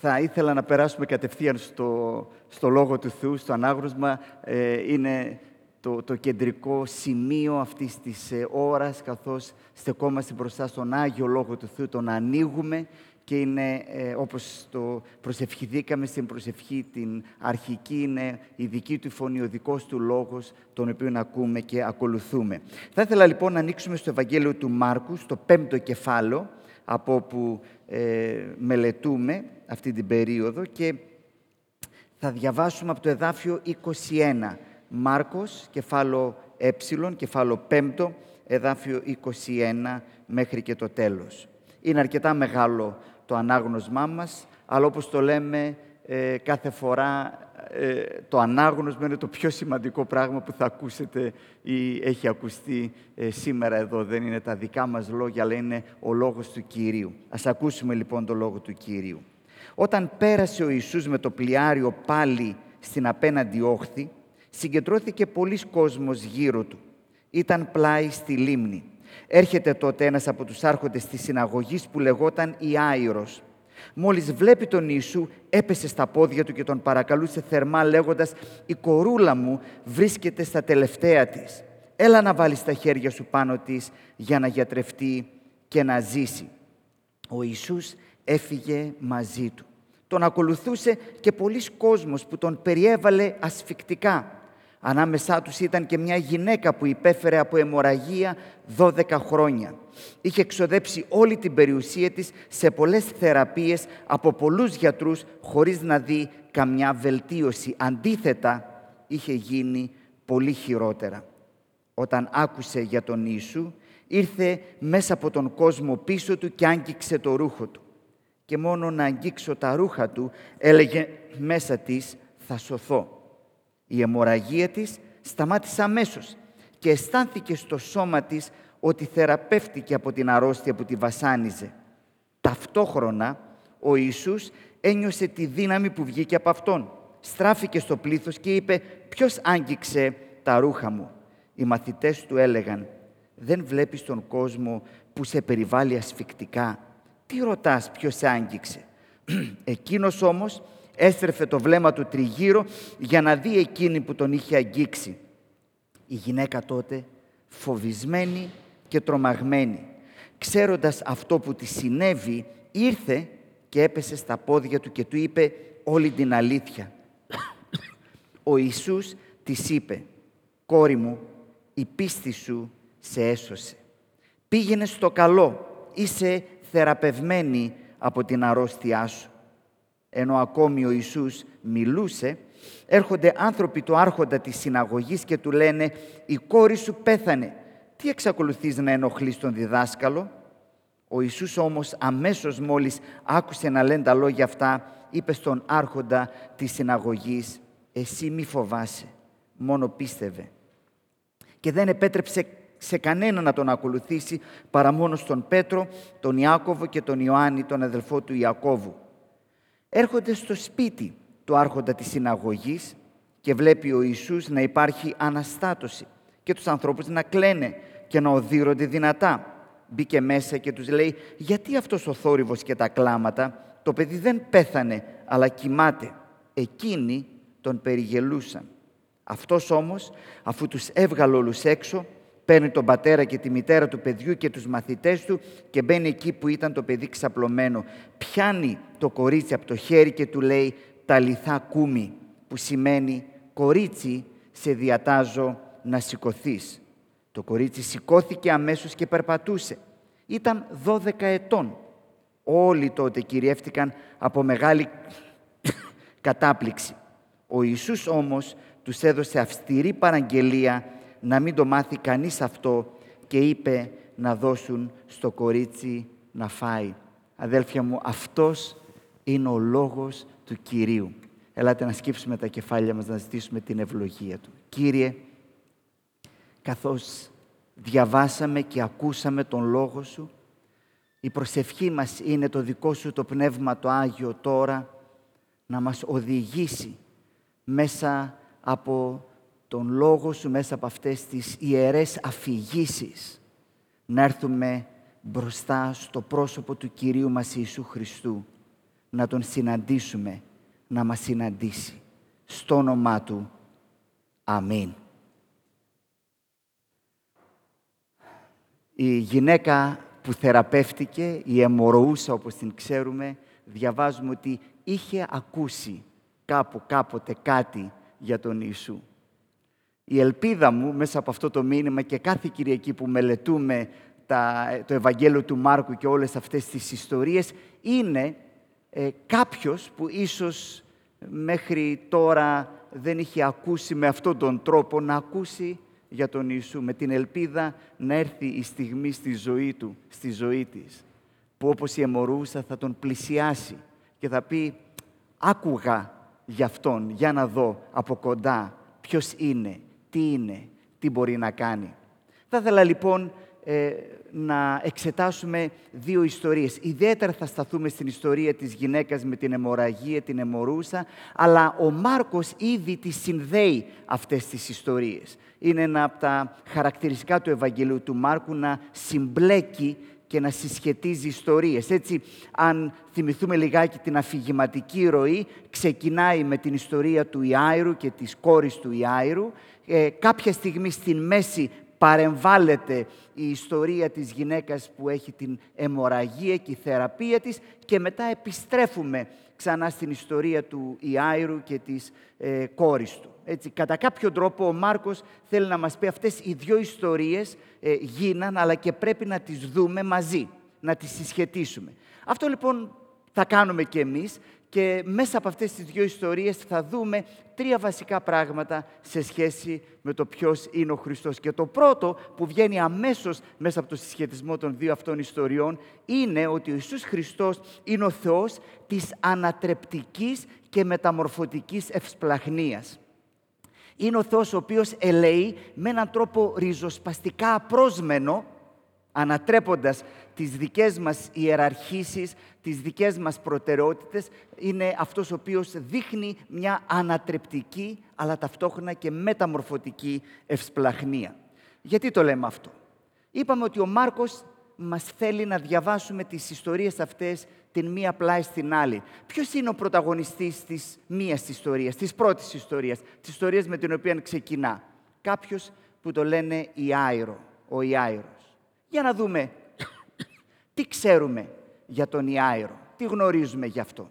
Θα ήθελα να περάσουμε κατευθείαν στο, στο Λόγο του Θεού, στο ανάγνωσμα. Ε, είναι το, το κεντρικό σημείο αυτής της ε, ώρας, καθώς στεκόμαστε μπροστά στον Άγιο Λόγο του Θεού, τον ανοίγουμε και είναι, ε, όπως το προσευχηθήκαμε στην προσευχή την αρχική, είναι η δική του φωνή, ο δικός του λόγος, τον οποίο ακούμε και ακολουθούμε. Θα ήθελα λοιπόν να ανοίξουμε στο Ευαγγέλιο του Μάρκου, στο πέμπτο κεφάλαιο, από όπου ε, μελετούμε αυτή την περίοδο και θα διαβάσουμε από το εδάφιο 21. Μάρκος, κεφάλαιο ε, κεφάλαιο 5, εδάφιο 21 μέχρι και το τέλος. Είναι αρκετά μεγάλο το ανάγνωσμά μας, αλλά όπως το λέμε ε, κάθε φορά ε, το ανάγνωσμα είναι το πιο σημαντικό πράγμα που θα ακούσετε ή έχει ακουστεί ε, σήμερα εδώ. Δεν είναι τα δικά μας λόγια, αλλά είναι ο λόγος του Κυρίου. Ας ακούσουμε λοιπόν το λόγο του Κυρίου. Όταν πέρασε ο Ιησούς με το πλοιάριο πάλι στην απέναντι όχθη, συγκεντρώθηκε πολλοί κόσμος γύρω του. Ήταν πλάι στη λίμνη. Έρχεται τότε ένας από τους άρχοντες της συναγωγής που λεγόταν Ιάηρος. Μόλις βλέπει τον Ιησού, έπεσε στα πόδια του και τον παρακαλούσε θερμά λέγοντας «Η κορούλα μου βρίσκεται στα τελευταία της. Έλα να βάλεις τα χέρια σου πάνω της για να γιατρευτεί και να ζήσει». Ο Ιησούς έφυγε μαζί του. Τον ακολουθούσε και πολλοί κόσμος που τον περιέβαλε ασφικτικά. Ανάμεσά τους ήταν και μια γυναίκα που υπέφερε από αιμορραγία 12 χρόνια. Είχε εξοδέψει όλη την περιουσία της σε πολλές θεραπείες από πολλούς γιατρούς χωρίς να δει καμιά βελτίωση. Αντίθετα, είχε γίνει πολύ χειρότερα. Όταν άκουσε για τον Ιησού, ήρθε μέσα από τον κόσμο πίσω του και άγγιξε το ρούχο του. Και μόνο να αγγίξω τα ρούχα του, έλεγε μέσα της, θα σωθώ. Η αιμορραγία της σταμάτησε αμέσως και αισθάνθηκε στο σώμα της ότι θεραπεύτηκε από την αρρώστια που τη βασάνιζε. Ταυτόχρονα, ο Ιησούς ένιωσε τη δύναμη που βγήκε από Αυτόν. Στράφηκε στο πλήθος και είπε «Ποιος άγγιξε τα ρούχα μου» Οι μαθητές του έλεγαν «Δεν βλέπεις τον κόσμο που σε περιβάλλει ασφικτικά. Τι ρωτάς ποιος άγγιξε» Εκείνος όμως έστρεφε το βλέμμα του τριγύρω για να δει εκείνη που τον είχε αγγίξει. Η γυναίκα τότε, φοβισμένη και τρομαγμένη, ξέροντας αυτό που της συνέβη, ήρθε και έπεσε στα πόδια του και του είπε όλη την αλήθεια. Ο Ιησούς της είπε «Κόρη μου, η πίστη σου σε έσωσε. Πήγαινε στο καλό, είσαι θεραπευμένη από την αρρώστιά σου» ενώ ακόμη ο Ιησούς μιλούσε, έρχονται άνθρωποι του άρχοντα της συναγωγής και του λένε «Η κόρη σου πέθανε, τι εξακολουθείς να ενοχλείς τον διδάσκαλο» Ο Ιησούς όμως αμέσως μόλις άκουσε να λένε τα λόγια αυτά, είπε στον άρχοντα της συναγωγής «Εσύ μη φοβάσαι, μόνο πίστευε». Και δεν επέτρεψε σε κανένα να τον ακολουθήσει παρά μόνο στον Πέτρο, τον Ιάκωβο και τον Ιωάννη, τον αδελφό του Ιακώβου έρχονται στο σπίτι του άρχοντα της συναγωγής και βλέπει ο Ιησούς να υπάρχει αναστάτωση και τους ανθρώπους να κλαίνε και να οδύρονται δυνατά. Μπήκε μέσα και τους λέει «Γιατί αυτός ο θόρυβος και τα κλάματα, το παιδί δεν πέθανε, αλλά κοιμάται». Εκείνοι τον περιγελούσαν. Αυτός όμως, αφού τους έβγαλε όλους έξω, παίρνει τον πατέρα και τη μητέρα του παιδιού και τους μαθητές του και μπαίνει εκεί που ήταν το παιδί ξαπλωμένο. Πιάνει το κορίτσι από το χέρι και του λέει «Τα λιθά κούμι», που σημαίνει «Κορίτσι, σε διατάζω να σηκωθείς. Το κορίτσι σηκώθηκε αμέσως και περπατούσε. Ήταν 12 ετών. Όλοι τότε κυριεύτηκαν από μεγάλη κατάπληξη. Ο Ιησούς όμως τους έδωσε αυστηρή παραγγελία να μην το μάθει κανείς αυτό και είπε να δώσουν στο κορίτσι να φάει. Αδέλφια μου, αυτός είναι ο λόγος του Κυρίου. Ελάτε να σκύψουμε τα κεφάλια μας, να ζητήσουμε την ευλογία Του. Κύριε, καθώς διαβάσαμε και ακούσαμε τον Λόγο Σου, η προσευχή μας είναι το δικό Σου το Πνεύμα το Άγιο τώρα να μας οδηγήσει μέσα από τον Λόγο Σου μέσα από αυτές τις ιερές αφηγήσεις να έρθουμε μπροστά στο πρόσωπο του Κυρίου μας Ιησού Χριστού, να τον συναντήσουμε, να μας συναντήσει. Στο όνομά Του. Αμήν. Η γυναίκα που θεραπεύτηκε, η αιμορροούσα όπως την ξέρουμε, διαβάζουμε ότι είχε ακούσει κάπου κάποτε κάτι για τον Ιησού. Η ελπίδα μου μέσα από αυτό το μήνυμα και κάθε Κυριακή που μελετούμε τα, το Ευαγγέλιο του Μάρκου και όλες αυτές τις ιστορίες είναι ε, κάποιος που ίσως μέχρι τώρα δεν είχε ακούσει με αυτόν τον τρόπο να ακούσει για τον Ιησού, με την ελπίδα να έρθει η στιγμή στη ζωή του, στη ζωή της, που όπως η αιμορούσα θα τον πλησιάσει και θα πει «Άκουγα για Αυτόν, για να δω από κοντά ποιος είναι, τι είναι, τι μπορεί να κάνει». Θα ήθελα λοιπόν ε, να εξετάσουμε δύο ιστορίες. Ιδιαίτερα θα σταθούμε στην ιστορία της γυναίκας με την αιμορραγία, την αιμορούσα, αλλά ο Μάρκος ήδη τις συνδέει αυτές τις ιστορίες. Είναι ένα από τα χαρακτηριστικά του Ευαγγελίου του Μάρκου να συμπλέκει και να συσχετίζει ιστορίες. Έτσι, αν θυμηθούμε λιγάκι την αφηγηματική ροή, ξεκινάει με την ιστορία του Ιάιρου και της κόρης του Ιάιρου. Ε, κάποια στιγμή στην μέση παρεμβάλλεται η ιστορία της γυναίκας που έχει την αιμορραγία και η θεραπεία της και μετά επιστρέφουμε ξανά στην ιστορία του Ιάιρου και της ε, κόρης του. Έτσι, κατά κάποιο τρόπο ο Μάρκος θέλει να μας πει αυτές οι δύο ιστορίες ε, γίναν αλλά και πρέπει να τις δούμε μαζί, να τις συσχετίσουμε. Αυτό λοιπόν θα κάνουμε και εμείς και μέσα από αυτές τις δύο ιστορίες θα δούμε τρία βασικά πράγματα σε σχέση με το ποιος είναι ο Χριστός. Και το πρώτο που βγαίνει αμέσως μέσα από το συσχετισμό των δύο αυτών ιστοριών είναι ότι ο Ιησούς Χριστός είναι ο Θεός της ανατρεπτικής και μεταμορφωτικής ευσπλαχνίας. Είναι ο Θεός ο οποίος ελέει με έναν τρόπο ριζοσπαστικά απρόσμενο ανατρέποντας τις δικές μας ιεραρχήσεις, τις δικές μας προτεραιότητες, είναι αυτός ο οποίος δείχνει μια ανατρεπτική, αλλά ταυτόχρονα και μεταμορφωτική ευσπλαχνία. Γιατί το λέμε αυτό; Είπαμε ότι ο Μάρκος μας θέλει να διαβάσουμε τις ιστορίες αυτές την μία πλάι στην άλλη. Ποιος είναι ο πρωταγωνιστής της μίας ιστορίας, της πρώτης ιστορίας, της ιστορίας με την οποία ξεκινά; Κάποιος που το λένε Ιάιρο, ο Ιάιρος. Για να δούμε τι ξέρουμε για τον Ιάιρο, τι γνωρίζουμε γι' αυτό.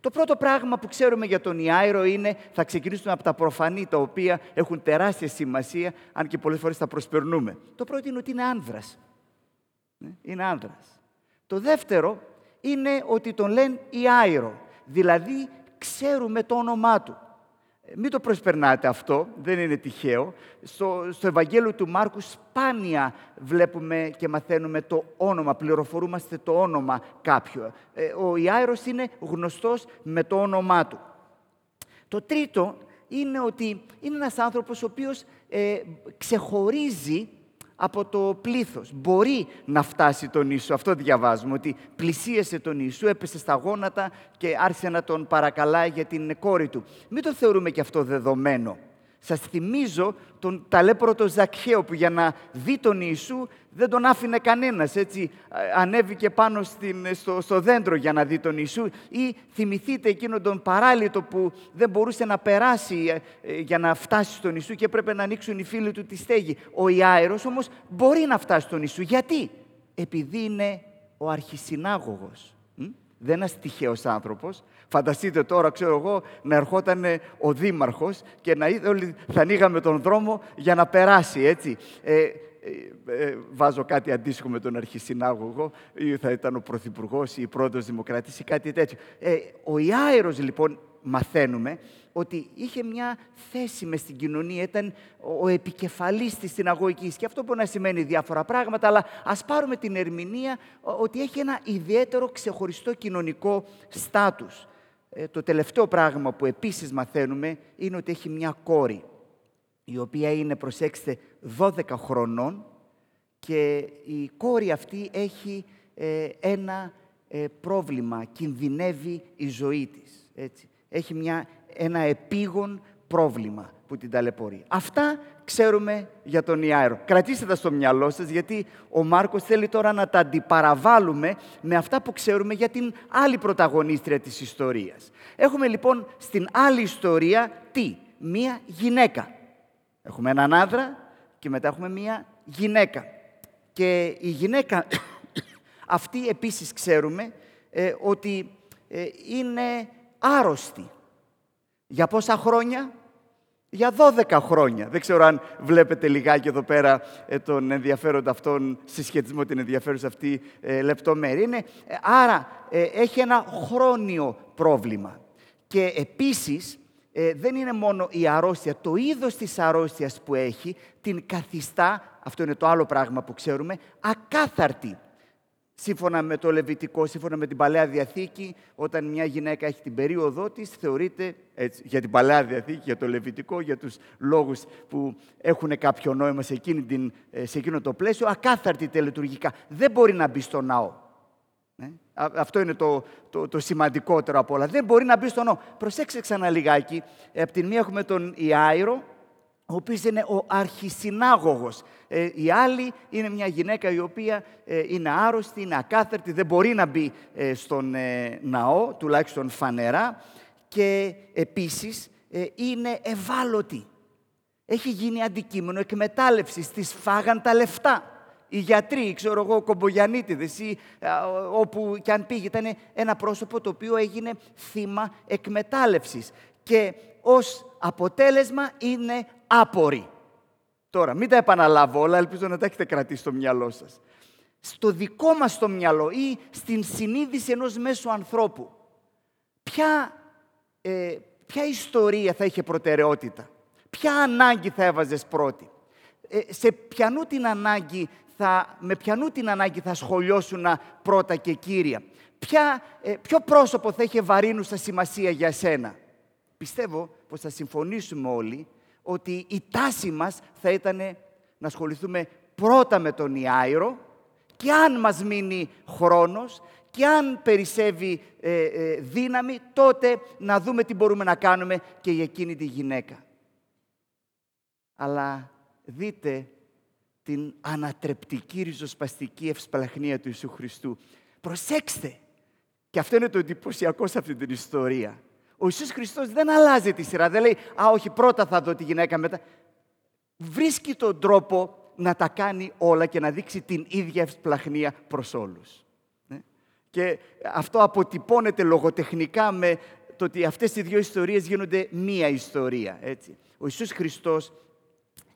Το πρώτο πράγμα που ξέρουμε για τον Ιάιρο είναι, θα ξεκινήσουμε από τα προφανή, τα οποία έχουν τεράστια σημασία, αν και πολλές φορές τα προσπερνούμε. Το πρώτο είναι ότι είναι άνδρας. Ναι, είναι άνδρας. Το δεύτερο είναι ότι τον λένε Ιάιρο, δηλαδή ξέρουμε το όνομά του. Μην το προσπερνάτε αυτό, δεν είναι τυχαίο. Στο, στο Ευαγγέλιο του Μάρκου σπάνια βλέπουμε και μαθαίνουμε το όνομα, πληροφορούμαστε το όνομα κάποιου. Ε, ο Ιάιρος είναι γνωστός με το όνομά του. Το τρίτο είναι ότι είναι ένας άνθρωπος ο οποίος ε, ξεχωρίζει από το πλήθος. Μπορεί να φτάσει τον Ιησού. Αυτό διαβάζουμε, ότι πλησίασε τον Ιησού, έπεσε στα γόνατα και άρχισε να τον παρακαλάει για την κόρη του. Μην το θεωρούμε και αυτό δεδομένο. Σας θυμίζω τον ταλέπρο τον Ζακχαίο που για να δει τον Ιησού δεν τον άφηνε κανένας, έτσι ανέβηκε πάνω στην, στο, στο δέντρο για να δει τον Ιησού ή θυμηθείτε εκείνον τον παράλυτο που δεν μπορούσε να περάσει ε, ε, για να φτάσει στον Ιησού και έπρεπε να ανοίξουν οι φίλοι του τη στέγη. Ο Ιάερος όμως μπορεί να φτάσει στον Ιησού. Γιατί; Επειδή είναι ο αρχισυνάγωγος. Δεν είναι ένας τυχαίος άνθρωπος. Φανταστείτε τώρα, ξέρω εγώ, να ερχόταν ο Δήμαρχος και να όλοι θα ανοίγαμε τον δρόμο για να περάσει, έτσι. Ε, ε, ε, βάζω κάτι αντίστοιχο με τον αρχισυνάγωγο, ή θα ήταν ο Πρωθυπουργός ή η Πρόεδρος Δημοκρατή ή κάτι τέτοιο. Ε, ο Ιάερος, λοιπόν, μαθαίνουμε ότι είχε μια θέση μες στην κοινωνία, ήταν ο επικεφαλής της συναγωγικής. Και αυτό μπορεί να σημαίνει διάφορα πράγματα, αλλά ας πάρουμε την ερμηνεία ότι έχει ένα ιδιαίτερο ξεχωριστό κοινωνικό στάτους. Ε, το τελευταίο πράγμα που επίσης μαθαίνουμε είναι ότι έχει μια κόρη, η οποία είναι, προσέξτε, 12 χρονών και η κόρη αυτή έχει ε, ένα ε, πρόβλημα, κινδυνεύει η ζωή της. Έτσι. Έχει μια ένα επίγον πρόβλημα που την ταλαιπωρεί. Αυτά ξέρουμε για τον Ιάιρο. Κρατήστε τα στο μυαλό σας, γιατί ο Μάρκος θέλει τώρα να τα αντιπαραβάλουμε με αυτά που ξέρουμε για την άλλη πρωταγωνίστρια της ιστορίας. Έχουμε λοιπόν στην άλλη ιστορία τι, μία γυναίκα. Έχουμε έναν άντρα και μετά έχουμε μία γυναίκα. Και η γυναίκα αυτή επίσης ξέρουμε ε, ότι ε, είναι άρρωστη. Για πόσα χρόνια; Για 12 χρόνια. Δεν ξέρω αν βλέπετε λιγάκι εδώ πέρα ε, τον ενδιαφέροντα αυτόν συσχετισμό, την ενδιαφέρουσα αυτή ε, λεπτομέρεια. Είναι, άρα έχει ένα χρόνιο πρόβλημα. Και επίσης δεν είναι μόνο η αρρώστια, το είδος της αρρώστιας που έχει την καθιστά, αυτό είναι το άλλο πράγμα που ξέρουμε, ακάθαρτη σύμφωνα με το Λεβιτικό, σύμφωνα με την Παλαιά Διαθήκη, όταν μια γυναίκα έχει την περίοδό της, θεωρείται έτσι, για την Παλαιά Διαθήκη, για το Λεβιτικό, για τους λόγους που έχουν κάποιο νόημα σε, εκείνη την, ε, σε εκείνο το πλαίσιο, ακάθαρτη τελετουργικά. Δεν μπορεί να μπει στο ναό. Ε; Αυτό είναι το, το, το, σημαντικότερο από όλα. Δεν μπορεί να μπει στο ναό. Προσέξτε ξανά λιγάκι. Από την μία έχουμε τον Ιάιρο, ο οποίος είναι ο αρχισυνάγωγος. Ε, η άλλη είναι μια γυναίκα η οποία ε, είναι άρρωστη, είναι ακάθαρτη, δεν μπορεί να μπει ε, στον ναό, τουλάχιστον φανερά, και επίσης είναι ευάλωτη. Έχει γίνει αντικείμενο εκμετάλλευσης, της φάγαν τα λεφτά. Οι γιατροί, ξέρω εγώ, κομπογιανίτιδες ή όπου και αν πήγε, ήταν ένα πρόσωπο το οποίο έγινε θύμα εκμετάλλευσης. Και ως αποτέλεσμα είναι άποροι. Τώρα, μην τα επαναλάβω όλα, ελπίζω να τα έχετε κρατήσει στο μυαλό σας. Στο δικό μας το μυαλό ή στην συνείδηση ενός μέσου ανθρώπου, ποια, ε, ποια ιστορία θα είχε προτεραιότητα, ποια ανάγκη θα έβαζες πρώτη, ε, σε ποιανού την ανάγκη θα, με ποιανού την ανάγκη θα σχολιώσουν πρώτα και κύρια, ποια, ε, ποιο πρόσωπο θα είχε βαρύνουσα σημασία για σένα. Πιστεύω πως θα συμφωνήσουμε όλοι ότι η τάση μας θα ήταν να ασχοληθούμε πρώτα με τον Ιάιρο και αν μας μείνει χρόνος και αν περισσεύει ε, ε, δύναμη, τότε να δούμε τι μπορούμε να κάνουμε και για εκείνη τη γυναίκα. Αλλά δείτε την ανατρεπτική ριζοσπαστική ευσπλαχνία του Ιησού Χριστού. Προσέξτε! Και αυτό είναι το εντυπωσιακό σε αυτή την ιστορία. Ο Ιησούς Χριστός δεν αλλάζει τη σειρά. Δεν λέει, α, όχι, πρώτα θα δω τη γυναίκα μετά. Βρίσκει τον τρόπο να τα κάνει όλα και να δείξει την ίδια ευσπλαχνία προς όλους. Ναι. Και αυτό αποτυπώνεται λογοτεχνικά με το ότι αυτές οι δύο ιστορίες γίνονται μία ιστορία. Έτσι. Ο Ιησούς Χριστός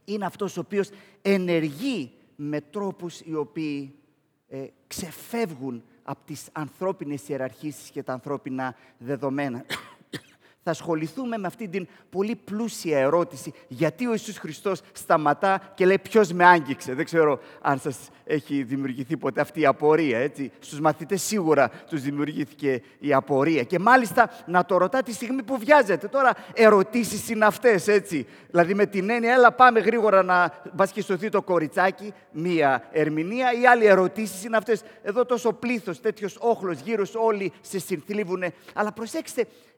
είναι αυτός ο οποίος ενεργεί με τρόπους οι οποίοι ε, ξεφεύγουν από τις ανθρώπινες ιεραρχήσεις και τα ανθρώπινα δεδομένα θα ασχοληθούμε με αυτή την πολύ πλούσια ερώτηση γιατί ο Ιησούς Χριστός σταματά και λέει ποιος με άγγιξε; Δεν ξέρω αν σας έχει δημιουργηθεί ποτέ αυτή η απορία. Έτσι. Στους μαθητές σίγουρα τους δημιουργήθηκε η απορία. Και μάλιστα να το ρωτά τη στιγμή που βιάζεται. Τώρα ερωτήσεις είναι αυτές, έτσι. Δηλαδή με την έννοια, έλα πάμε γρήγορα να μπας και σωθεί το κοριτσάκι, μία ερμηνεία. Οι άλλοι ερωτήσεις είναι αυτές. Εδώ τόσο πλήθος, τέτοιος όχλος γύρω όλοι σε συνθλίβουνε. Αλλά προσέξτε, ε,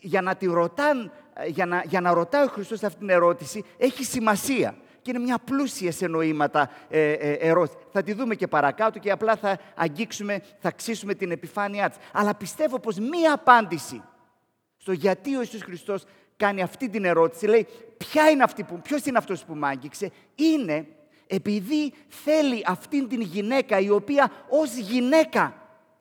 για να, τη ρωτάν, ε, για, να, για να ρωτάει ο Χριστός αυτή την ερώτηση έχει σημασία. Και είναι μια πλούσια σε νοήματα ε, ε, ερώτηση. Θα τη δούμε και παρακάτω και απλά θα αγγίξουμε, θα ξύσουμε την επιφάνειά της. Αλλά πιστεύω πως μία απάντηση στο γιατί ο Ιησούς Χριστός κάνει αυτή την ερώτηση, λέει ποια είναι αυτή που, ποιος είναι αυτός που μ' άγγιξε, είναι επειδή θέλει αυτήν την γυναίκα η οποία ως γυναίκα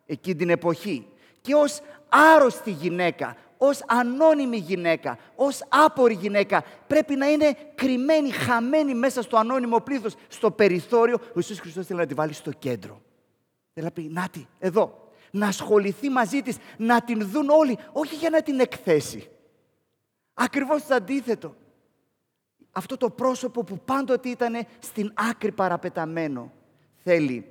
εκείνη την εποχή και ως άρρωστη γυναίκα, ως ανώνυμη γυναίκα, ως άπορη γυναίκα, πρέπει να είναι κρυμμένη, χαμένη μέσα στο ανώνυμο πλήθος, στο περιθώριο. Ο Ιησούς Χριστός θέλει να τη βάλει στο κέντρο. Θέλει να πει, νάτι, εδώ, να ασχοληθεί μαζί της, να την δουν όλοι, όχι για να την εκθέσει. Ακριβώς το αντίθετο. Αυτό το πρόσωπο που πάντοτε ήταν στην άκρη παραπεταμένο, θέλει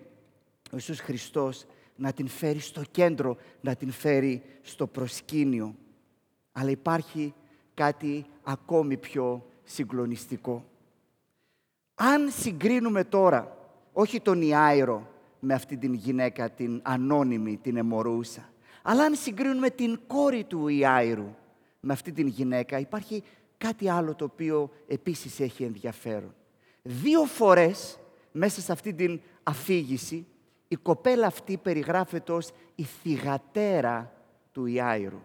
ο Ιησούς Χριστός να την φέρει στο κέντρο, να την φέρει στο προσκήνιο. Αλλά υπάρχει κάτι ακόμη πιο συγκλονιστικό. Αν συγκρίνουμε τώρα, όχι τον Ιάιρο με αυτή την γυναίκα, την ανώνυμη, την εμορούσα, αλλά αν συγκρίνουμε την κόρη του Ιάιρου με αυτή την γυναίκα, υπάρχει κάτι άλλο το οποίο επίσης έχει ενδιαφέρον. Δύο φορές μέσα σε αυτή την αφήγηση η κοπέλα αυτή περιγράφεται ως η θυγατέρα του Ιάιρου.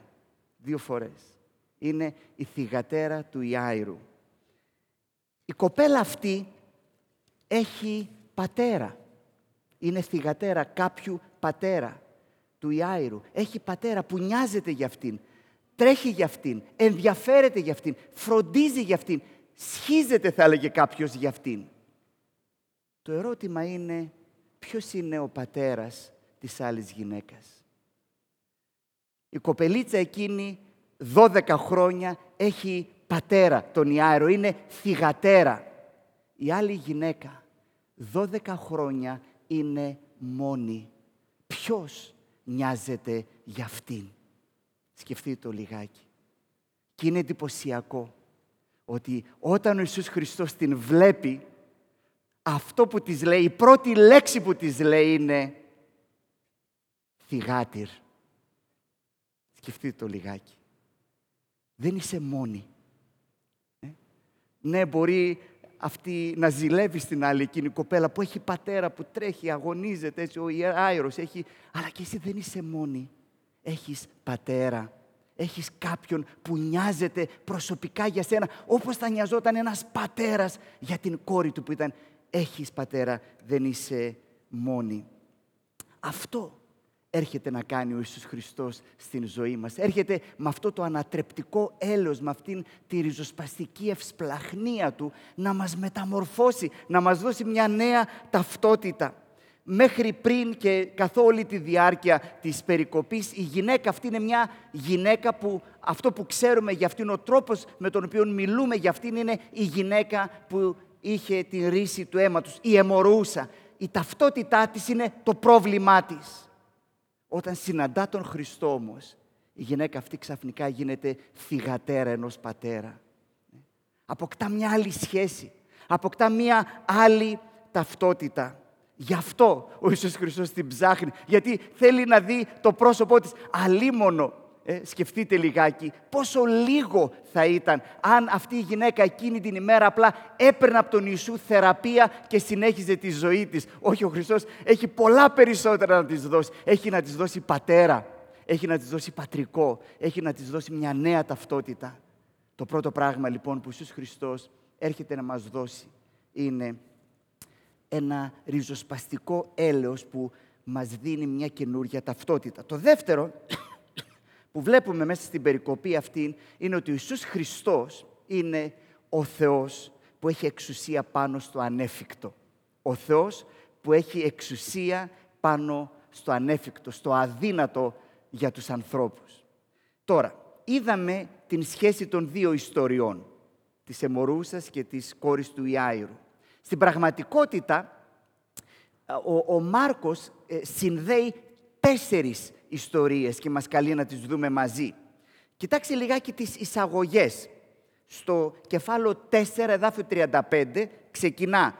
Δύο φορές. Είναι η θυγατέρα του Ιάιρου. Η κοπέλα αυτή έχει πατέρα. Είναι θυγατέρα κάποιου πατέρα του Ιάιρου. Έχει πατέρα που νοιάζεται για αυτήν, τρέχει για αυτήν, ενδιαφέρεται για αυτήν, φροντίζει για αυτήν, σχίζεται θα έλεγε κάποιος για αυτήν. Το ερώτημα είναι ποιος είναι ο πατέρας της άλλης γυναίκας; Η κοπελίτσα εκείνη 12 χρόνια έχει πατέρα τον Ιάιρο, είναι θυγατέρα. Η άλλη γυναίκα 12 χρόνια είναι μόνη. Ποιος νοιάζεται για αυτήν; Σκεφτείτε το λιγάκι. Και είναι εντυπωσιακό ότι όταν ο Ιησούς Χριστός την βλέπει, αυτό που της λέει, η πρώτη λέξη που της λέει είναι θυγάτηρ. Σκεφτείτε το λιγάκι. Δεν είσαι μόνη. Ε; Ναι, μπορεί αυτή να ζηλεύει στην άλλη εκείνη η κοπέλα που έχει πατέρα που τρέχει, αγωνίζεται έτσι, ο Άιρος έχει... Αλλά και εσύ δεν είσαι μόνη. Έχεις πατέρα. Έχεις κάποιον που νοιάζεται προσωπικά για σένα, όπως θα νοιαζόταν ένας πατέρας για την κόρη του που ήταν. Έχεις πατέρα, δεν είσαι μόνη. Αυτό έρχεται να κάνει ο Ιησούς Χριστός στην ζωή μας. Έρχεται με αυτό το ανατρεπτικό έλεος, με αυτήν τη ριζοσπαστική ευσπλαχνία Του, να μας μεταμορφώσει, να μας δώσει μια νέα ταυτότητα. Μέχρι πριν και καθ' όλη τη διάρκεια της περικοπής, η γυναίκα αυτή είναι μια γυναίκα που αυτό που ξέρουμε για αυτήν, ο τρόπος με τον οποίο μιλούμε για αυτήν είναι η γυναίκα που είχε την ρίση του αίματος, η αιμορούσα. Η ταυτότητά της είναι το πρόβλημά της. Όταν συναντά τον Χριστό όμως, η γυναίκα αυτή ξαφνικά γίνεται θυγατέρα ενός πατέρα. Αποκτά μια άλλη σχέση. Αποκτά μια άλλη ταυτότητα. Γι' αυτό ο Ιησούς Χριστός την ψάχνει. Γιατί θέλει να δει το πρόσωπό της αλίμονο ε, σκεφτείτε λιγάκι πόσο λίγο θα ήταν αν αυτή η γυναίκα εκείνη την ημέρα απλά έπαιρνε από τον Ιησού θεραπεία και συνέχιζε τη ζωή της. Όχι, ο Χριστός έχει πολλά περισσότερα να της δώσει. Έχει να της δώσει πατέρα, έχει να της δώσει πατρικό, έχει να της δώσει μια νέα ταυτότητα. Το πρώτο πράγμα λοιπόν που ο Ιησούς Χριστός έρχεται να μας δώσει είναι ένα ριζοσπαστικό έλεος που μας δίνει μια καινούργια ταυτότητα. Το δεύτερο που βλέπουμε μέσα στην περικοπή αυτή είναι ότι ο Ιησούς Χριστός είναι ο Θεός που έχει εξουσία πάνω στο ανέφικτο. Ο Θεός που έχει εξουσία πάνω στο ανέφικτο, στο αδύνατο για τους ανθρώπους. Τώρα, είδαμε την σχέση των δύο ιστοριών, της Εμορούσας και της κόρης του Ιάιρου. Στην πραγματικότητα, ο, ο Μάρκος ε, συνδέει τέσσερις ιστορίες και μας καλεί να τις δούμε μαζί. Κοιτάξτε λιγάκι τις εισαγωγές. Στο κεφάλαιο 4, εδάφιο 35, ξεκινά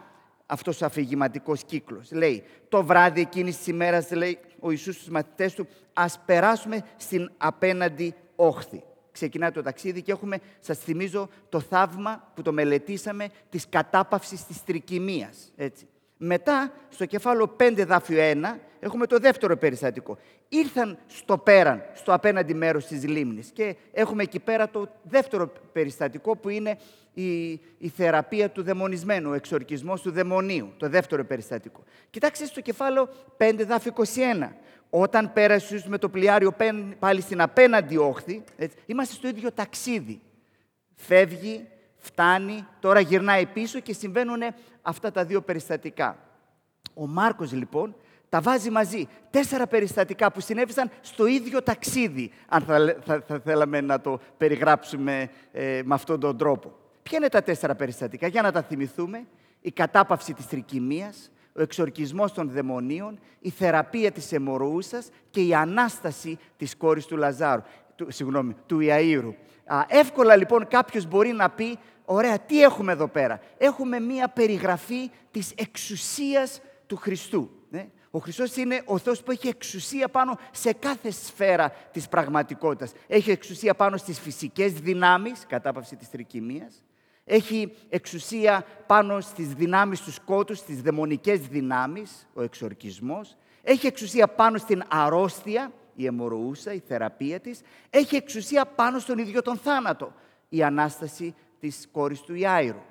αυτός ο αφηγηματικός κύκλος. Λέει, το βράδυ εκείνης της ημέρας, λέει ο Ιησούς στους μαθητές του, ας περάσουμε στην απέναντι όχθη. Ξεκινά το ταξίδι και έχουμε, σας θυμίζω, το θαύμα που το μελετήσαμε της κατάπαυσης της τρικυμίας. Έτσι. Μετά, στο κεφάλαιο 5 δάφιο 1, έχουμε το δεύτερο περιστατικό. Ήρθαν στο πέραν, στο απέναντι μέρος της λίμνης και έχουμε εκεί πέρα το δεύτερο περιστατικό που είναι η, η θεραπεία του δαιμονισμένου, ο εξορκισμός του δαιμονίου, το δεύτερο περιστατικό. Κοιτάξτε στο κεφάλαιο 5 δάφιο 21. Όταν πέρασε με το πλοιάριο πάλι στην απέναντι όχθη, έτσι, είμαστε στο ίδιο ταξίδι. Φεύγει, φτάνει, τώρα γυρνάει πίσω και συμβαίνουν αυτά τα δύο περιστατικά. Ο Μάρκος λοιπόν τα βάζει μαζί. Τέσσερα περιστατικά που συνέβησαν στο ίδιο ταξίδι, αν θα, θα, θέλαμε να το περιγράψουμε ε, με αυτόν τον τρόπο. Ποια είναι τα τέσσερα περιστατικά, για να τα θυμηθούμε. Η κατάπαυση της τρικυμίας, ο εξορκισμός των δαιμονίων, η θεραπεία της αιμορούσας και η Ανάσταση της κόρης του Λαζάρου, του, συγγνώμη, του Ιαΐρου. Α, εύκολα λοιπόν κάποιος μπορεί να πει, ωραία, τι έχουμε εδώ πέρα; Έχουμε μία περιγραφή της εξουσίας του Χριστού. Ναι; Ο Χριστός είναι ο Θεός που έχει εξουσία πάνω σε κάθε σφαίρα της πραγματικότητας. Έχει εξουσία πάνω στις φυσικές δυνάμεις, κατάπαυση της τρικυμίας. Έχει εξουσία πάνω στις δυνάμεις του σκότους, στις δαιμονικές δυνάμεις, ο εξορκισμός. Έχει εξουσία πάνω στην αρρώστια, η αιμορροούσα, η θεραπεία της. Έχει εξουσία πάνω στον ίδιο τον θάνατο, η Ανάσταση της κόρης του Ιάηρου.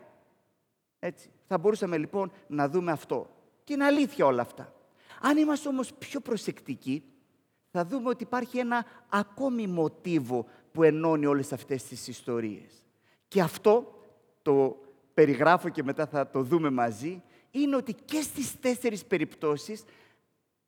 Έτσι. Θα μπορούσαμε λοιπόν να δούμε αυτό. Και είναι αλήθεια όλα αυτά. Αν είμαστε όμως πιο προσεκτικοί, θα δούμε ότι υπάρχει ένα ακόμη μοτίβο που ενώνει όλες αυτές τις ιστορίες. Και αυτό το περιγράφω και μετά θα το δούμε μαζί, είναι ότι και στις τέσσερις περιπτώσεις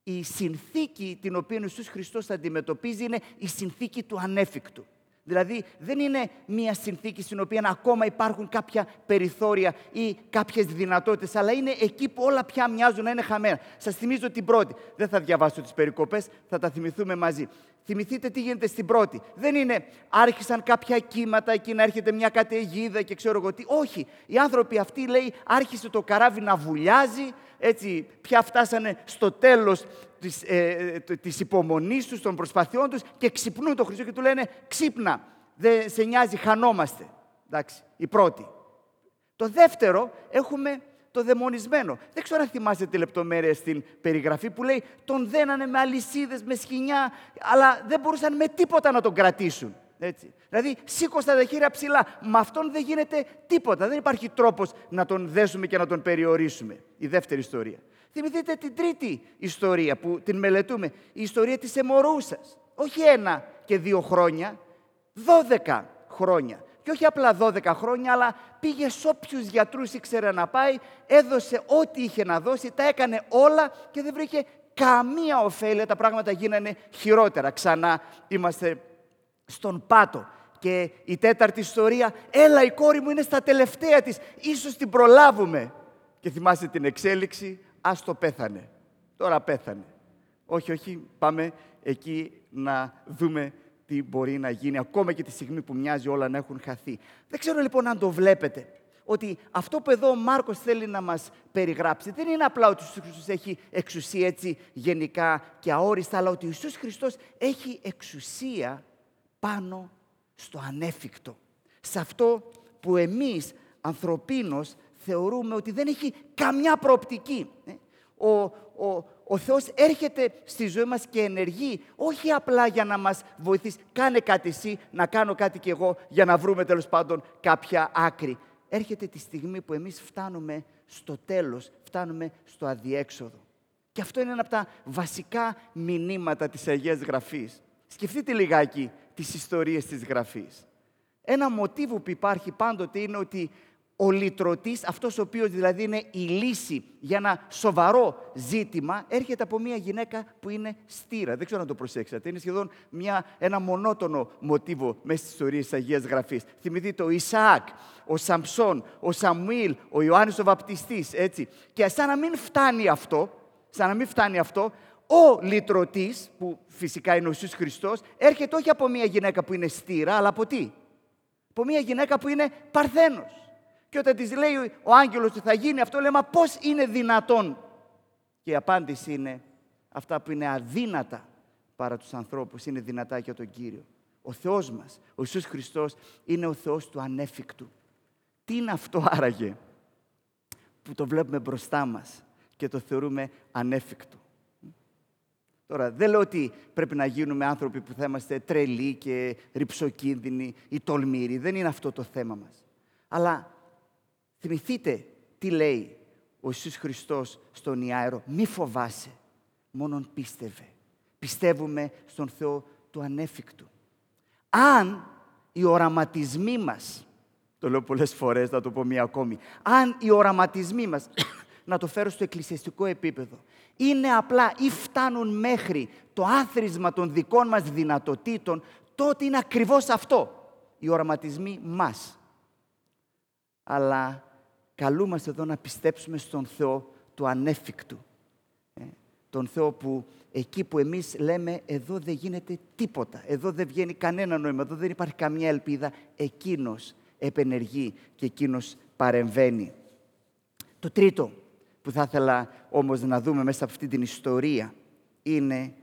η συνθήκη την οποία ο Ιησούς Χριστός αντιμετωπίζει είναι η συνθήκη του ανέφικτου. Δηλαδή δεν είναι μια συνθήκη στην οποία ακόμα υπάρχουν κάποια περιθώρια ή κάποιες δυνατότητες, αλλά είναι εκεί που όλα πια μοιάζουν να είναι χαμένα. Σας θυμίζω την πρώτη. Δεν θα διαβάσω τις περικοπές, θα τα θυμηθούμε μαζί. Θυμηθείτε τι γίνεται στην πρώτη. Δεν είναι άρχισαν κάποια κύματα, εκεί να έρχεται μια καταιγίδα και ξέρω εγώ τι. Όχι. Οι άνθρωποι αυτοί, λέει, άρχισε το καράβι να βουλιάζει, έτσι πια φτάσανε στο τέλος της, ε, της υπομονής τους, των προσπαθειών τους και ξυπνούν το Χριστό και του λένε ξύπνα, δεν σε νοιάζει, χανόμαστε. Εντάξει, η πρώτη. Το δεύτερο έχουμε το δαιμονισμένο. Δεν ξέρω αν θυμάστε τη λεπτομέρεια στην περιγραφή που λέει τον δένανε με αλυσίδες, με σκηνιά, αλλά δεν μπορούσαν με τίποτα να τον κρατήσουν. Έτσι. Δηλαδή, σήκωσαν τα χέρια ψηλά. Με αυτόν δεν γίνεται τίποτα. Δεν υπάρχει τρόπος να τον δέσουμε και να τον περιορίσουμε. Η δεύτερη ιστορία. Θυμηθείτε την τρίτη ιστορία που την μελετούμε; Η ιστορία της αιμορούσας. Όχι ένα και δύο χρόνια, δώδεκα χρόνια. Και όχι απλά 12 χρόνια, αλλά πήγε σε όποιους γιατρούς ήξερε να πάει, έδωσε ό,τι είχε να δώσει, τα έκανε όλα και δεν βρήκε καμία ωφέλεια. Τα πράγματα γίνανε χειρότερα. Ξανά είμαστε στον πάτο. Και η τέταρτη ιστορία, έλα η κόρη μου είναι στα τελευταία της, ίσως την προλάβουμε. Και θυμάστε την εξέλιξη, ας το πέθανε. Τώρα πέθανε. Όχι, όχι, πάμε εκεί να δούμε τι μπορεί να γίνει, ακόμα και τη στιγμή που μοιάζει όλα να έχουν χαθεί. Δεν ξέρω λοιπόν αν το βλέπετε, ότι αυτό που εδώ ο Μάρκος θέλει να μας περιγράψει δεν είναι απλά ότι ο Ιησούς Χριστός έχει εξουσία έτσι γενικά και αόριστα, αλλά ότι ο Ιησούς Χριστός έχει εξουσία πάνω στο ανέφικτο. Σε αυτό που εμείς ανθρωπίνως θεωρούμε ότι δεν έχει καμιά προοπτική. Ε, ο, ο, ο Θεός έρχεται στη ζωή μας και ενεργεί, όχι απλά για να μας βοηθήσει. Κάνε κάτι εσύ, να κάνω κάτι κι εγώ, για να βρούμε τέλος πάντων κάποια άκρη. Έρχεται τη στιγμή που εμείς φτάνουμε στο τέλος, φτάνουμε στο αδιέξοδο. Και αυτό είναι ένα από τα βασικά μηνύματα της Αγίας Γραφής. Σκεφτείτε λιγάκι τις ιστορίες της Γραφής. Ένα μοτίβο που υπάρχει πάντοτε είναι ότι ο λυτρωτής, αυτός ο οποίος δηλαδή είναι η λύση για ένα σοβαρό ζήτημα, έρχεται από μια γυναίκα που είναι στήρα. Δεν ξέρω αν το προσέξατε. Είναι σχεδόν μια, ένα μονότονο μοτίβο μέσα στις ιστορίες της Αγίας Γραφής. Θυμηθείτε ο Ισαάκ, ο Σαμψόν, ο Σαμουήλ, ο Ιωάννης ο Βαπτιστής, έτσι. Και σαν να μην φτάνει αυτό, σαν να μην φτάνει αυτό, ο λυτρωτής, που φυσικά είναι ο Ιησούς Χριστός, έρχεται όχι από μια γυναίκα που είναι στήρα, αλλά από τι; Από μια γυναίκα που είναι παρθένος. Και όταν της λέει ο άγγελος ότι θα γίνει αυτό, λέμε πώς είναι δυνατόν; Και η απάντηση είναι αυτά που είναι αδύνατα παρά τους ανθρώπους, είναι δυνατά για τον Κύριο. Ο Θεός μας, ο Ιησούς Χριστός, είναι ο Θεός του ανέφικτου. Τι είναι αυτό άραγε που το βλέπουμε μπροστά μας και το θεωρούμε ανέφικτο; Τώρα, δεν λέω ότι πρέπει να γίνουμε άνθρωποι που θα είμαστε τρελοί και ρηψοκίνδυνοι ή τολμήροι. Δεν είναι αυτό το θέμα μας. Αλλά Θυμηθείτε τι λέει ο Ιησούς Χριστός στον Ιάερο. Μη φοβάσαι, μόνον πίστευε. Πιστεύουμε στον Θεό του ανέφικτου. Αν οι οραματισμοί μας, το λέω πολλές φορές, να το πω μία ακόμη, αν οι οραματισμοί μας, να το φέρω στο εκκλησιαστικό επίπεδο, είναι απλά ή φτάνουν μέχρι το άθροισμα των δικών μας δυνατοτήτων, τότε είναι ακριβώς αυτό, οι οραματισμοί μας. Αλλά καλούμαστε εδώ να πιστέψουμε στον Θεό του ανέφικτου. Ε, τον Θεό που εκεί που εμείς λέμε εδώ δεν γίνεται τίποτα, εδώ δεν βγαίνει κανένα νόημα, εδώ δεν υπάρχει καμία ελπίδα, εκείνος επενεργεί και εκείνος παρεμβαίνει. Το τρίτο που που θα ήθελα όμως να δούμε μέσα από αυτή την ιστορία είναι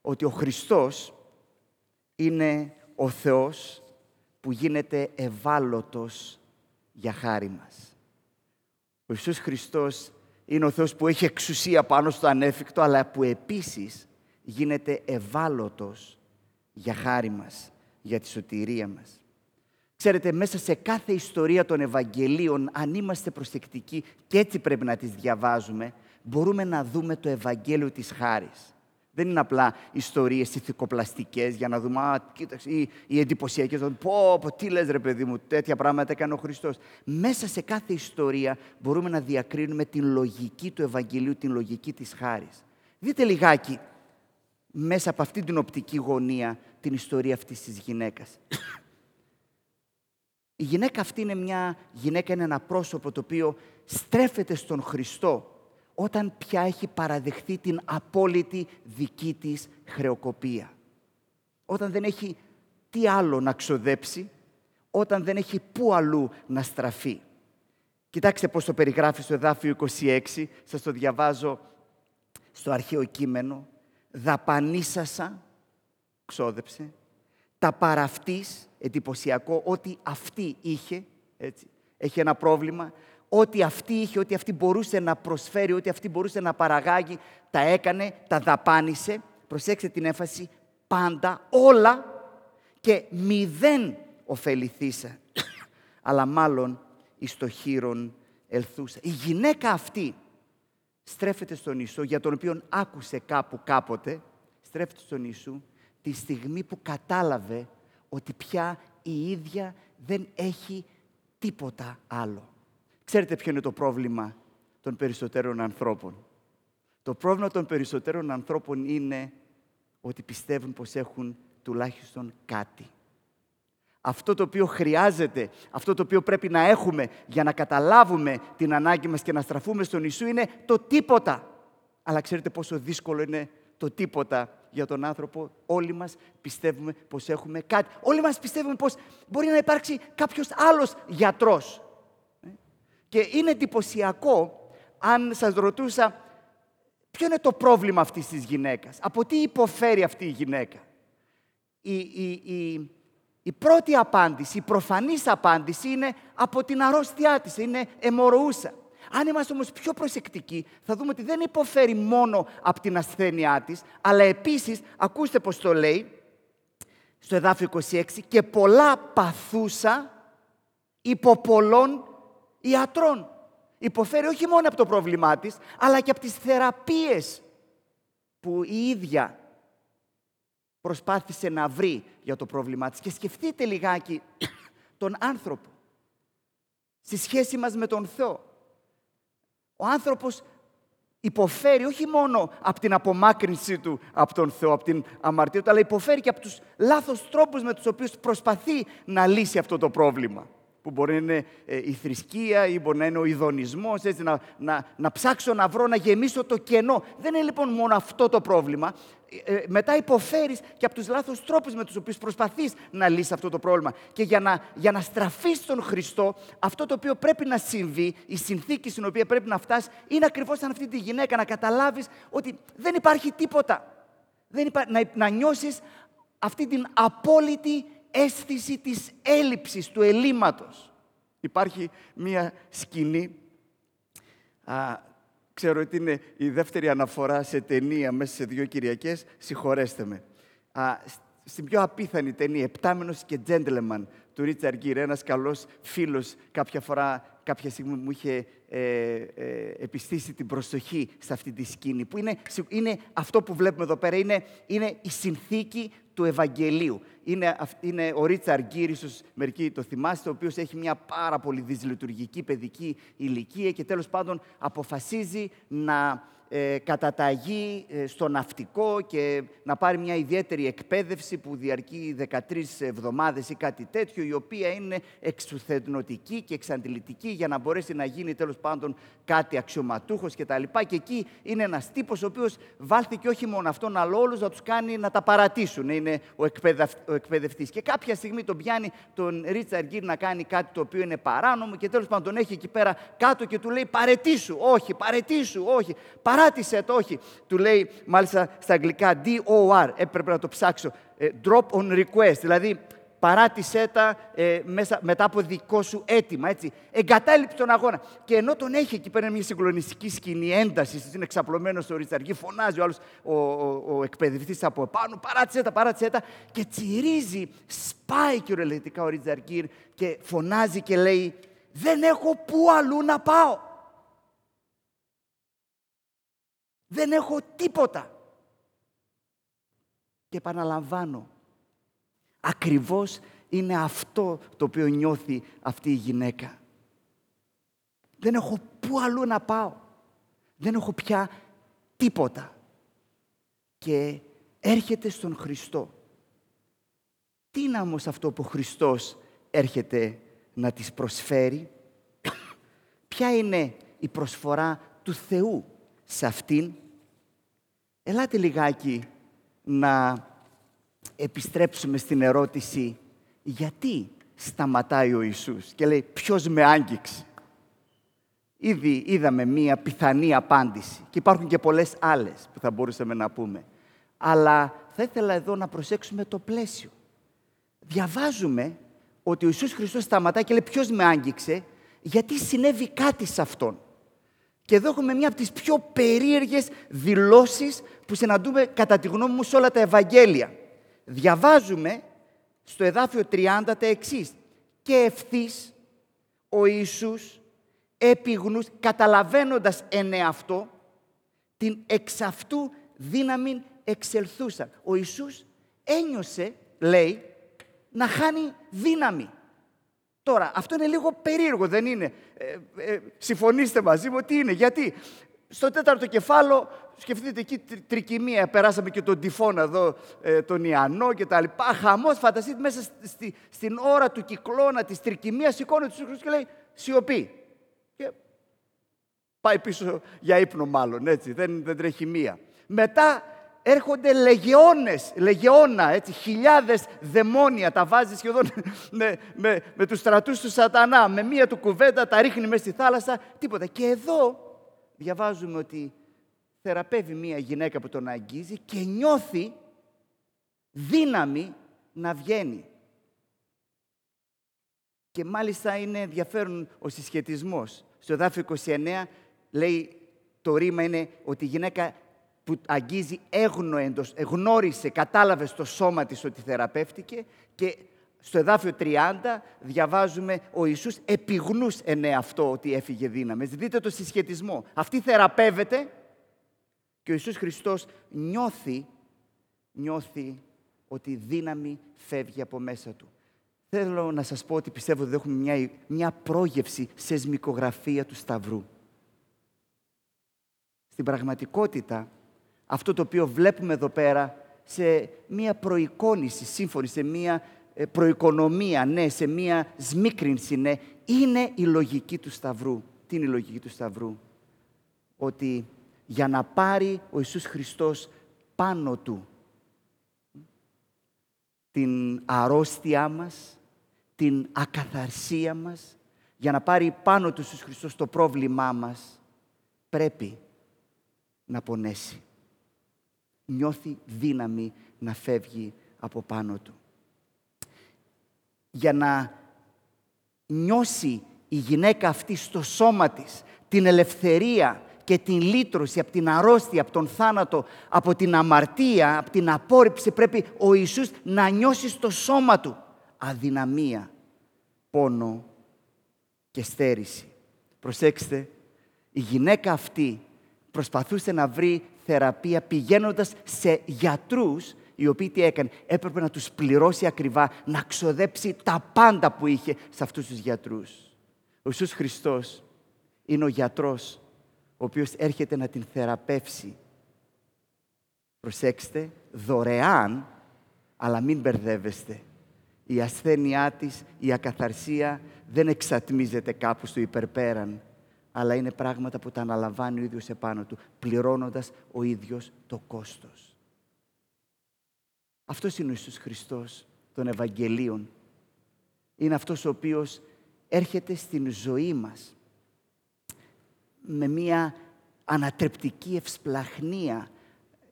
ότι ο Χριστός είναι ο Θεός που γίνεται ευάλωτος για χάρη μας. Ο Ιησούς Χριστός είναι ο Θεός που έχει εξουσία πάνω στο ανέφικτο, αλλά που επίσης γίνεται ευάλωτος για χάρη μας, για τη σωτηρία μας. Ξέρετε, μέσα σε κάθε ιστορία των Ευαγγελίων, αν είμαστε προσεκτικοί και έτσι πρέπει να τις διαβάζουμε, μπορούμε να δούμε το Ευαγγέλιο της χάρης. Δεν είναι απλά ιστορίες ηθικοπλαστικές για να δούμε, α, κοίταξε, ή, ή εντυπωσιακές, πω, πω, τι λες ρε παιδί μου, τέτοια πράγματα έκανε ο Χριστός. Μέσα σε κάθε ιστορία μπορούμε να διακρίνουμε την λογική του Ευαγγελίου, την λογική της χάρης. Δείτε λιγάκι μέσα από αυτή την οπτική γωνία την ιστορία αυτής της γυναίκας. Η γυναίκα αυτή είναι μια γυναίκα, είναι ένα πρόσωπο το οποίο στρέφεται στον Χριστό όταν πια έχει παραδεχθεί την απόλυτη δική της χρεοκοπία. Όταν δεν έχει τι άλλο να ξοδέψει, όταν δεν έχει πού αλλού να στραφεί. Κοιτάξτε πώς το περιγράφει στο εδάφιο 26, σας το διαβάζω στο αρχαίο κείμενο. Δαπανίσασα, ξόδεψε, τα παραυτής, εντυπωσιακό, ότι αυτή είχε, έτσι, έχει ένα πρόβλημα, ό,τι αυτή είχε, ό,τι αυτή μπορούσε να προσφέρει, ό,τι αυτή μπορούσε να παραγάγει, τα έκανε, τα δαπάνησε. Προσέξτε την έμφαση, πάντα, όλα και μηδέν ωφεληθήσα. Αλλά μάλλον εις το χείρον ελθούσα. Η γυναίκα αυτή στρέφεται στον Ιησού, για τον οποίο άκουσε κάπου κάποτε, στρέφεται στον Ιησού, τη στιγμή που κατάλαβε ότι πια η ίδια δεν έχει τίποτα άλλο. Ξέρετε ποιο είναι το πρόβλημα των περισσότερων ανθρώπων; Το πρόβλημα των περισσότερων ανθρώπων είναι ότι πιστεύουν πως έχουν τουλάχιστον κάτι. Αυτό το οποίο χρειάζεται, αυτό το οποίο πρέπει να έχουμε για να καταλάβουμε την ανάγκη μας και να στραφούμε στον Ιησού είναι το τίποτα. Αλλά ξέρετε πόσο δύσκολο είναι το τίποτα για τον άνθρωπο. Όλοι μας πιστεύουμε πως έχουμε κάτι. Όλοι μας πιστεύουμε πως μπορεί να υπάρξει κάποιος άλλος γιατρός. Και είναι εντυπωσιακό αν σας ρωτούσα ποιο είναι το πρόβλημα αυτής της γυναίκας; Από τι υποφέρει αυτή η γυναίκα; Η, η, η, η πρώτη απάντηση, η προφανής απάντηση είναι από την αρρώστιά της, είναι αιμορροούσα. Αν είμαστε όμως πιο προσεκτικοί, θα δούμε ότι δεν υποφέρει μόνο από την ασθένειά της, αλλά επίσης, ακούστε πώς το λέει, στο εδάφιο 26, και πολλά παθούσα υπό πολλών ιατρών. Υποφέρει όχι μόνο από το πρόβλημά της, αλλά και από τις θεραπείες που η ίδια προσπάθησε να βρει για το πρόβλημά της. Και σκεφτείτε λιγάκι τον άνθρωπο στη σχέση μας με τον Θεό. Ο άνθρωπος υποφέρει όχι μόνο από την απομάκρυνσή του από τον Θεό, από την αμαρτία του, αλλά υποφέρει και από τους λάθος τρόπους με τους οποίους προσπαθεί να λύσει αυτό το πρόβλημα που μπορεί να είναι ε, η θρησκεία ή μπορεί να είναι ο ειδονισμός, έτσι, να, να, να ψάξω να βρω, να γεμίσω το κενό. Δεν είναι λοιπόν μόνο αυτό το πρόβλημα. Ε, ε, μετά υποφέρεις και από τους λάθος τρόπους με τους οποίους προσπαθείς να λύσεις αυτό το πρόβλημα. Και για να, για να στραφείς στον Χριστό, αυτό το οποίο πρέπει να συμβεί, η συνθήκη στην οποία πρέπει να φτάσεις, είναι ακριβώς σαν αυτή τη γυναίκα, να καταλάβεις ότι δεν υπάρχει τίποτα. Δεν υπά... να, να νιώσεις αυτή την απόλυτη αίσθηση της έλλειψης, του ελλείμματος. Υπάρχει μία σκηνή, α, ξέρω ότι είναι η δεύτερη αναφορά σε ταινία μέσα σε δύο Κυριακές, συγχωρέστε με. Α, στην πιο απίθανη ταινία, «Επτάμενος και Gentleman» του Ρίτσαρ Γκίρ, ένας καλός φίλος κάποια φορά, κάποια στιγμή μου είχε ε, ε, επιστήσει την προσοχή σε αυτή τη σκηνή, που είναι, είναι αυτό που βλέπουμε εδώ πέρα, είναι, είναι η συνθήκη του Ευαγγελίου. Είναι, είναι ο Ρίτσαρ Γκίρ, ίσως μερικοί το θυμάστε, ο οποίος έχει μια πάρα πολύ δυσλειτουργική παιδική ηλικία και τέλος πάντων αποφασίζει να ε, καταταγεί ε, στο ναυτικό και να πάρει μια ιδιαίτερη εκπαίδευση που διαρκεί 13 εβδομάδες ή κάτι τέτοιο, η οποία είναι εξουθενωτική και εξαντλητική για να μπορέσει να γίνει τέλος πάντων κάτι αξιωματούχος κτλ. Και, και εκεί είναι ένας τύπος ο οποίος βάλθηκε όχι μόνο αυτόν, αλλά όλους να τους κάνει να τα παρατήσουν. Είναι ο, ο εκπαιδευτής. Και κάποια στιγμή τον πιάνει τον Ρίτσαρντ Γκίρ να κάνει κάτι το οποίο είναι παράνομο και τέλος πάντων τον έχει εκεί πέρα κάτω και του λέει παρετήσου, όχι, παρετήσου, όχι, παράτησε το, όχι. Του λέει μάλιστα στα αγγλικά D-O-R, έπρεπε να το ψάξω, ε, drop on request, δηλαδή παράτησέ τα ε, μέσα, μετά από δικό σου αίτημα, έτσι. Εγκατάλειψε τον αγώνα. Και ενώ τον έχει εκεί πέρα μια συγκλονιστική σκηνή έντασης, είναι εξαπλωμένο στο ριτσαργή, φωνάζει ο άλλος ο, ο, ο εκπαιδευτής από επάνω, παράτησέ τα, παράτησέ τα, και τσιρίζει, σπάει κυριολεκτικά ο Ριτσαργκύρ και φωνάζει και λέει: Δεν έχω πού αλλού να πάω. Δεν έχω τίποτα. Και επαναλαμβάνω, Ακριβώς είναι αυτό το οποίο νιώθει αυτή η γυναίκα. Δεν έχω πού αλλού να πάω. Δεν έχω πια τίποτα. Και έρχεται στον Χριστό. Τι είναι όμως αυτό που ο Χριστός έρχεται να της προσφέρει; Ποια είναι η προσφορά του Θεού σε αυτήν; Ελάτε λιγάκι να επιστρέψουμε στην ερώτηση γιατί σταματάει ο Ιησούς; Και λέει ποιος με άγγιξε; Ήδη είδαμε μία πιθανή απάντηση και υπάρχουν και πολλές άλλες που θα μπορούσαμε να πούμε. Αλλά θα ήθελα εδώ να προσέξουμε το πλαίσιο. Διαβάζουμε ότι ο Ιησούς Χριστός σταματάει και λέει ποιος με άγγιξε; Γιατί συνέβη κάτι σε Αυτόν; Και εδώ έχουμε μία από τις πιο περίεργες δηλώσεις που συναντούμε κατά τη γνώμη μου σε όλα τα Ευαγγέλια διαβάζουμε στο εδάφιο 30 τα εξής. Και ευθύς ο Ιησούς επιγνούς, καταλαβαίνοντας εν εαυτό, την εξ αυτού δύναμη εξελθούσαν. Ο Ιησούς ένιωσε, λέει, να χάνει δύναμη. Τώρα, αυτό είναι λίγο περίεργο, δεν είναι; Ε, ε, συμφωνήστε μαζί μου, τι είναι. Γιατί στο τέταρτο κεφάλαιο, σκεφτείτε εκεί τρικυμία, περάσαμε και τον τυφώνα εδώ, ε, τον Ιαννό και τα λοιπά. Χαμός, φανταστείτε μέσα στη, στην ώρα του κυκλώνα της τρικυμίας, σηκώνει του Χριστού και λέει σιωπή. Και πάει πίσω για ύπνο μάλλον, έτσι, δεν, δεν τρέχει μία. Μετά έρχονται λεγεώνες, λεγεώνα, έτσι, χιλιάδες δαιμόνια, τα βάζεις σχεδόν με, με, με τους στρατούς του σατανά, με μία του κουβέντα, τα ρίχνει μέσα στη θάλασσα, τίποτα. Και εδώ διαβάζουμε ότι θεραπεύει μία γυναίκα που τον αγγίζει και νιώθει δύναμη να βγαίνει. Και μάλιστα είναι ενδιαφέρον ο συσχετισμός. Στο εδάφιο 29 λέει το ρήμα είναι ότι η γυναίκα που αγγίζει έγνοεντος, εγνώρισε, κατάλαβε στο σώμα της ότι θεραπεύτηκε και στο εδάφιο 30 διαβάζουμε ο Ιησούς επιγνούς εν αυτό ότι έφυγε δύναμη. Δείτε το συσχετισμό. Αυτή θεραπεύεται και ο Ιησούς Χριστός νιώθει, νιώθει ότι η δύναμη φεύγει από μέσα του. Θέλω να σας πω ότι πιστεύω ότι έχουμε μια, μια πρόγευση σεσμικογραφία του Σταυρού. Στην πραγματικότητα, αυτό το οποίο βλέπουμε εδώ πέρα σε μια προεικόνηση, σύμφωνη, σε μια ε, προοικονομία, ναι, σε μία σμίκρινση, ναι, είναι η λογική του Σταυρού. Τι είναι η λογική του Σταυρού; Ότι για να πάρει ο Ιησούς Χριστός πάνω του την αρρώστια μας, την ακαθαρσία μας, για να πάρει πάνω του Ιησούς Χριστός το πρόβλημά μας, πρέπει να πονέσει. Νιώθει δύναμη να φεύγει από πάνω του για να νιώσει η γυναίκα αυτή στο σώμα της την ελευθερία και την λύτρωση από την αρρώστια, από τον θάνατο, από την αμαρτία, από την απόρριψη, πρέπει ο Ιησούς να νιώσει στο σώμα του αδυναμία, πόνο και στέρηση. Προσέξτε, η γυναίκα αυτή προσπαθούσε να βρει θεραπεία πηγαίνοντας σε γιατρούς οι οποίοι τι έκανε, έπρεπε να τους πληρώσει ακριβά, να ξοδέψει τα πάντα που είχε σε αυτούς τους γιατρούς. Ο Ιησούς Χριστός είναι ο γιατρός, ο οποίος έρχεται να την θεραπεύσει. Προσέξτε, δωρεάν, αλλά μην μπερδεύεστε. Η ασθένειά της, η ακαθαρσία δεν εξατμίζεται κάπου στο υπερπέραν, αλλά είναι πράγματα που τα αναλαμβάνει ο ίδιος επάνω του, πληρώνοντας ο ίδιος το κόστος. Αυτός είναι ο Ιησούς Χριστός των Ευαγγελίων. Είναι αυτός ο οποίος έρχεται στην ζωή μας με μία ανατρεπτική ευσπλαχνία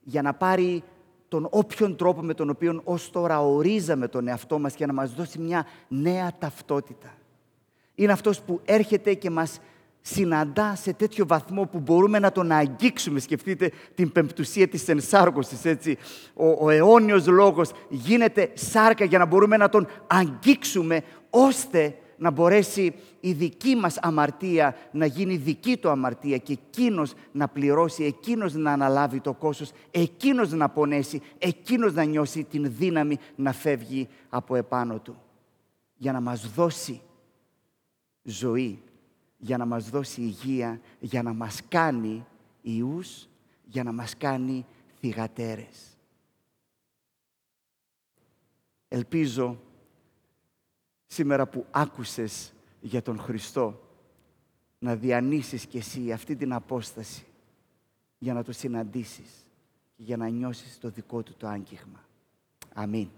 για να πάρει τον όποιον τρόπο με τον οποίο ως τώρα ορίζαμε τον εαυτό μας και να μας δώσει μια νέα ταυτότητα. Είναι αυτός που έρχεται και μας συναντά σε τέτοιο βαθμό που μπορούμε να τον αγγίξουμε. Σκεφτείτε την πεμπτουσία της ενσάρκωσης, έτσι. Ο, ο αιώνιος λόγος γίνεται σάρκα για να μπορούμε να τον αγγίξουμε, ώστε να μπορέσει η δική μας αμαρτία να γίνει δική του αμαρτία και εκείνος να πληρώσει, εκείνος να αναλάβει το κόστος, εκείνος να πονέσει, εκείνος να νιώσει την δύναμη να φεύγει από επάνω του. Για να μας δώσει ζωή, για να μας δώσει υγεία, για να μας κάνει ιούς, για να μας κάνει θυγατέρες. Ελπίζω σήμερα που άκουσες για τον Χριστό, να διανύσεις κι εσύ αυτή την απόσταση για να το συναντήσεις και για να νιώσεις το δικό του το άγγιγμα. Αμήν.